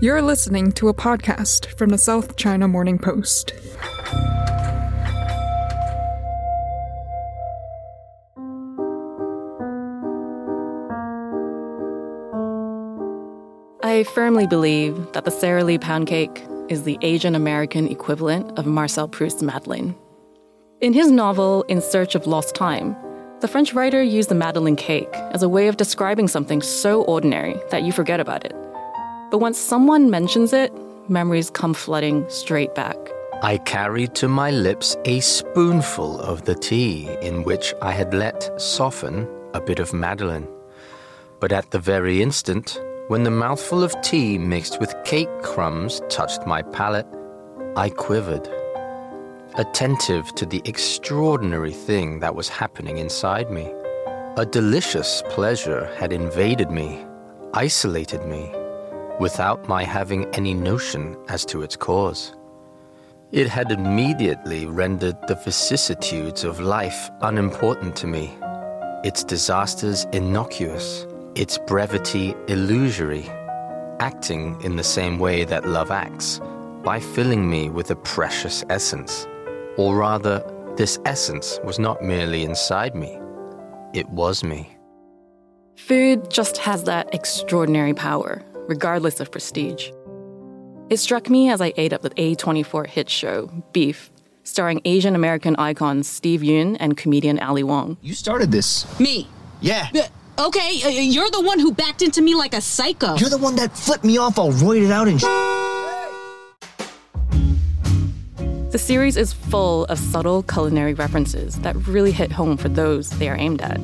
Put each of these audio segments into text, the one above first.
You're listening to a podcast from the South China Morning Post. I firmly believe that the Sara Lee pound cake is the Asian American equivalent of Marcel Proust's Madeleine. In his novel In Search of Lost Time, the French writer used the Madeleine cake as a way of describing something so ordinary that you forget about it. But once someone mentions it, memories come flooding straight back. I carried to my lips a spoonful of the tea in which I had let soften a bit of Madeleine. But at the very instant, when the mouthful of tea mixed with cake crumbs touched my palate, I quivered, attentive to the extraordinary thing that was happening inside me. A delicious pleasure had invaded me, isolated me, without my having any notion as to its cause. It had immediately rendered the vicissitudes of life unimportant to me, its disasters innocuous, its brevity illusory, acting in the same way that love acts, by filling me with a precious essence. Or rather, this essence was not merely inside me, it was me. Food just has that extraordinary power, regardless of prestige. It struck me as I ate up the A24 hit show, Beef, starring Asian American icons Steve Yeun and comedian Ali Wong. You started this. Me. Yeah. Uh, okay, uh, you're the one who backed into me like a psycho. You're the one that flipped me off all roided out and sh- The series is full of subtle culinary references that really hit home for those they are aimed at.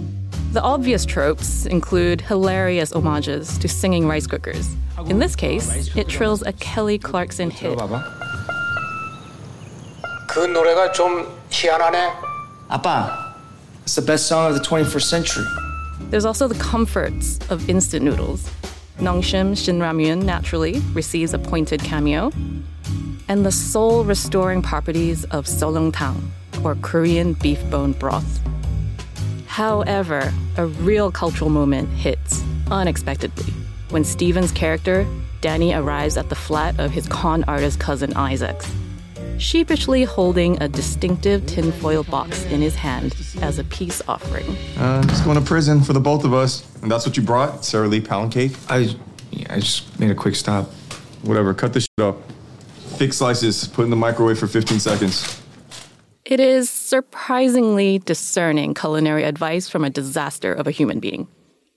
The obvious tropes include hilarious homages to singing rice cookers. In this case, it trills a Kelly Clarkson hit. 그 노래가 좀 희한하네. 아빠, it's the best song of the 21st century. There's also the comforts of instant noodles. Nongshim Shinramyun naturally receives a pointed cameo. And the soul restoring properties of solongtang, or Korean beef bone broth. However, a real cultural moment hits unexpectedly when Steven's character, Danny, arrives at the flat of his con artist cousin Isaac's, sheepishly holding a distinctive tinfoil box in his hand as a peace offering. Uh, just going to prison for the both of us. And that's what you brought? Sara Lee pound cake? I, yeah, I just made a quick stop. Whatever, cut this shit up. Thick slices, put in the microwave for 15 seconds. It is surprisingly discerning culinary advice from a disaster of a human being.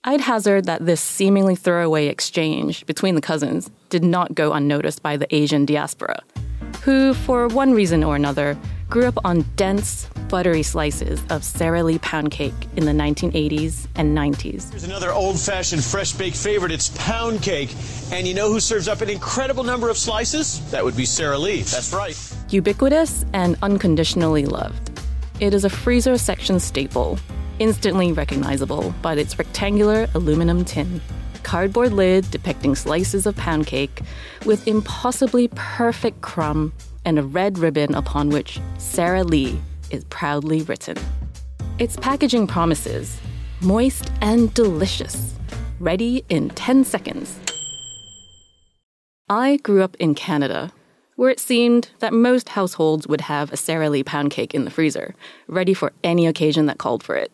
I'd hazard that this seemingly throwaway exchange between the cousins did not go unnoticed by the Asian diaspora, who, for one reason or another, grew up on dense, buttery slices of Sara Lee pound cake in the 1980s and 90s. Here's another old fashioned fresh baked favorite. It's pound cake. And you know who serves up an incredible number of slices? That would be Sara Lee. That's right. Ubiquitous and unconditionally loved. It is a freezer section staple, instantly recognizable by its rectangular aluminum tin, cardboard lid depicting slices of pound cake with impossibly perfect crumb and a red ribbon upon which Sara Lee is proudly written. Its packaging promises moist and delicious, ready in 10 seconds. I grew up in Canada, where it seemed that most households would have a Sara Lee pound cake in the freezer, ready for any occasion that called for it.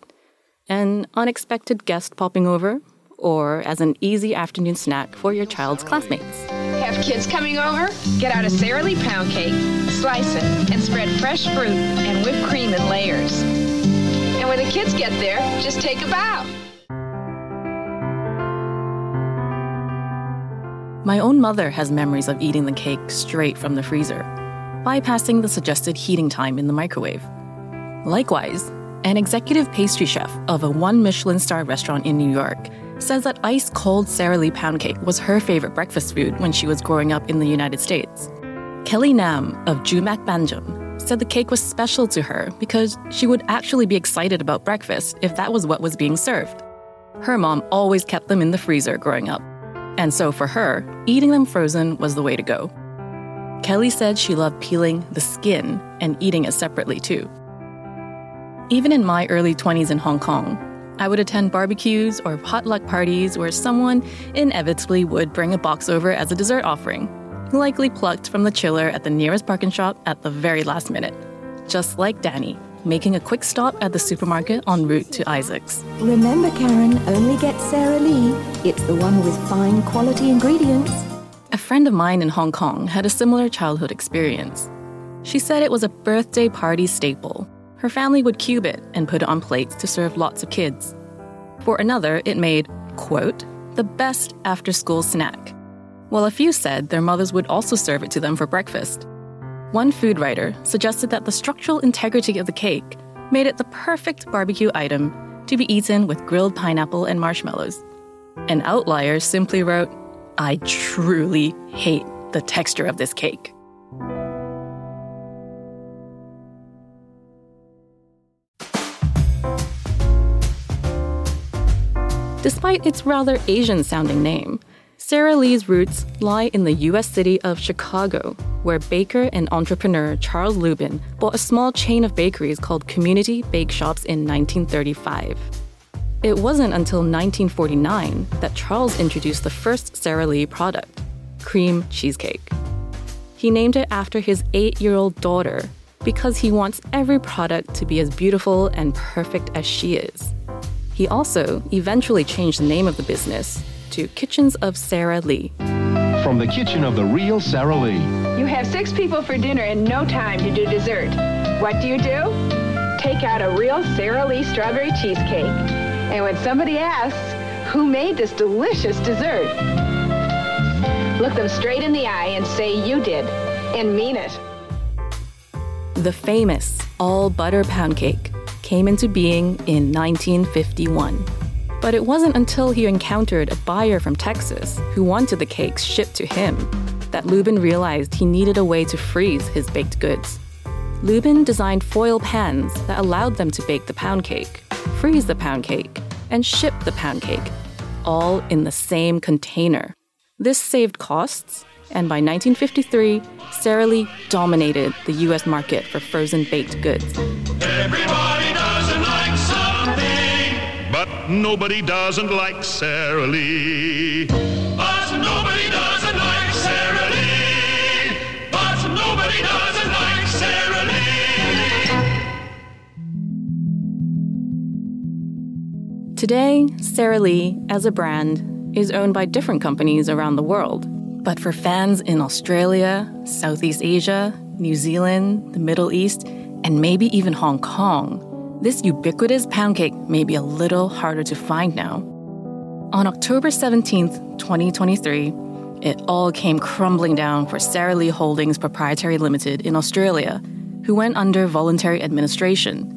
An unexpected guest popping over, or as an easy afternoon snack for your child's classmates. Have kids coming over? Get out a Sara Lee pound cake, slice it, and spread fresh fruit and whipped cream in layers. And when the kids get there, just take a bow. My own mother has memories of eating the cake straight from the freezer, bypassing the suggested heating time in the microwave. Likewise, an executive pastry chef of a one Michelin star restaurant in New York says that ice cold Sara Lee pound cake was her favorite breakfast food when she was growing up in the United States. Kelly Nam of Joomak Banjum said the cake was special to her because she would actually be excited about breakfast if that was what was being served. Her mom always kept them in the freezer growing up, and so for her, eating them frozen was the way to go. Kelly said she loved peeling the skin and eating it separately too. Even in my early 20s in Hong Kong, I would attend barbecues or potluck parties where someone inevitably would bring a box over as a dessert offering, likely plucked from the chiller at the nearest ParknShop at the very last minute. Just like Danny, making a quick stop at the supermarket en route to Isaac's. Remember, Karen, only get Sara Lee. It's the one with fine quality ingredients. A friend of mine in Hong Kong had a similar childhood experience. She said it was a birthday party staple. Her family would cube it and put it on plates to serve lots of kids. For another, it made, quote, the best after school snack. While a few said their mothers would also serve it to them for breakfast. One food writer suggested that the structural integrity of the cake made it the perfect barbecue item to be eaten with grilled pineapple and marshmallows. An outlier simply wrote, I truly hate the texture of this cake. Despite its rather Asian sounding name, Sara Lee's roots lie in the US city of Chicago, where baker and entrepreneur Charles Lubin bought a small chain of bakeries called Community Bake Shops in 1935. It wasn't until 1949 that Charles introduced the first Sara Lee product, cream cheesecake. He named it after his eight year old daughter because he wants every product to be as beautiful and perfect as she is. He also eventually changed the name of the business to Kitchens of Sara Lee. From the kitchen of the real Sara Lee. You have six people for dinner and no time to do dessert. What do you do? Take out a real Sara Lee strawberry cheesecake. And when somebody asks, who made this delicious dessert? Look them straight in the eye and say you did, and mean it. The famous all butter pound cake came into being in 1951. But it wasn't until he encountered a buyer from Texas who wanted the cakes shipped to him that Lubin realized he needed a way to freeze his baked goods. Lubin designed foil pans that allowed them to bake the pound cake, freeze the pound cake, and ship the pound cake, all in the same container. This saved costs, and by 1953, Sara Lee dominated the US market for frozen baked goods. Everybody but nobody doesn't like Sara Lee. But nobody doesn't like Sara Lee. But nobody doesn't like Sara Lee. Today, Sara Lee, as a brand, is owned by different companies around the world. But for fans in Australia, Southeast Asia, New Zealand, the Middle East, and maybe even Hong Kong, this ubiquitous pound cake may be a little harder to find now. On October 17, 2023, it all came crumbling down for Sara Lee Holdings Proprietary Limited in Australia, who went under voluntary administration.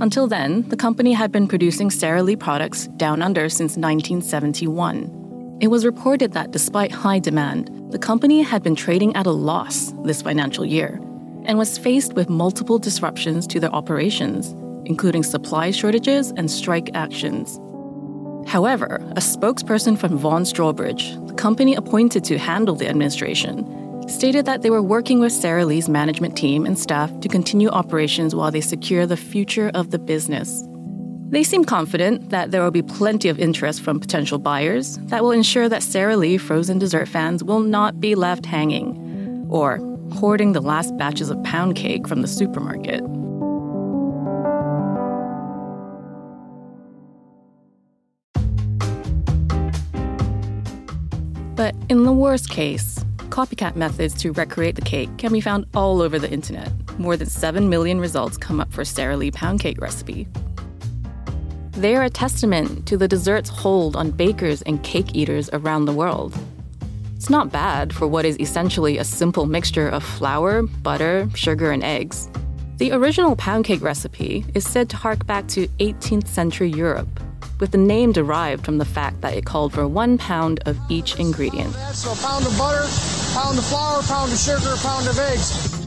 Until then, the company had been producing Sara Lee products down under since 1971. It was reported that despite high demand, the company had been trading at a loss this financial year and was faced with multiple disruptions to their operations, including supply shortages and strike actions. However, a spokesperson from Vaughan Strawbridge, the company appointed to handle the administration, stated that they were working with Sara Lee's management team and staff to continue operations while they secure the future of the business. They seem confident that there will be plenty of interest from potential buyers that will ensure that Sara Lee frozen dessert fans will not be left hanging or hoarding the last batches of pound cake from the supermarket. But in the worst case, copycat methods to recreate the cake can be found all over the internet. More than 7 million results come up for Sara Lee pound cake recipe. They are a testament to the dessert's hold on bakers and cake eaters around the world. It's not bad for what is essentially a simple mixture of flour, butter, sugar, and eggs. The original pound cake recipe is said to hark back to 18th century Europe, with the name derived from the fact that it called for one pound of each ingredient. So a pound of butter, pound of flour, pound of sugar, pound of eggs.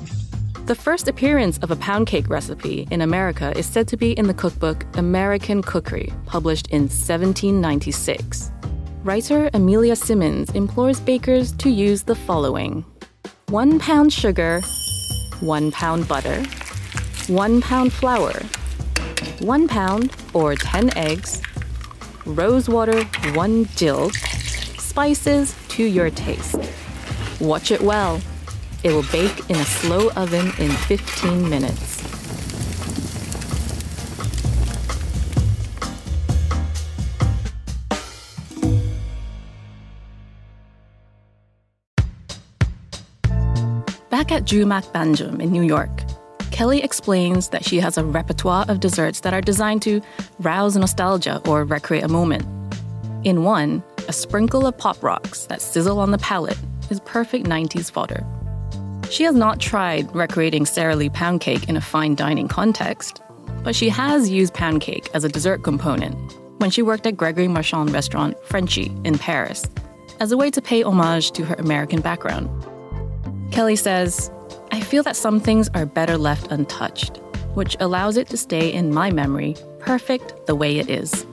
The first appearance of a pound cake recipe in America is said to be in the cookbook American Cookery, published in 1796. Writer Amelia Simmons implores bakers to use the following one pound sugar, one pound butter, one pound flour, one pound or 10 eggs, rose water, 1 gill, spices to your taste. Watch it well. It will bake in a slow oven in 15 minutes. Back at Joomak Banjum in New York, Kelly explains that she has a repertoire of desserts that are designed to rouse nostalgia or recreate a moment. In one, a sprinkle of pop rocks that sizzle on the palate is perfect 90s fodder. She has not tried recreating Sara Lee pound cake in a fine dining context, but she has used pound cake as a dessert component when she worked at Gregory Marchand restaurant Frenchie in Paris as a way to pay homage to her American background. Kelly says, I feel that some things are better left untouched, which allows it to stay in my memory perfect the way it is.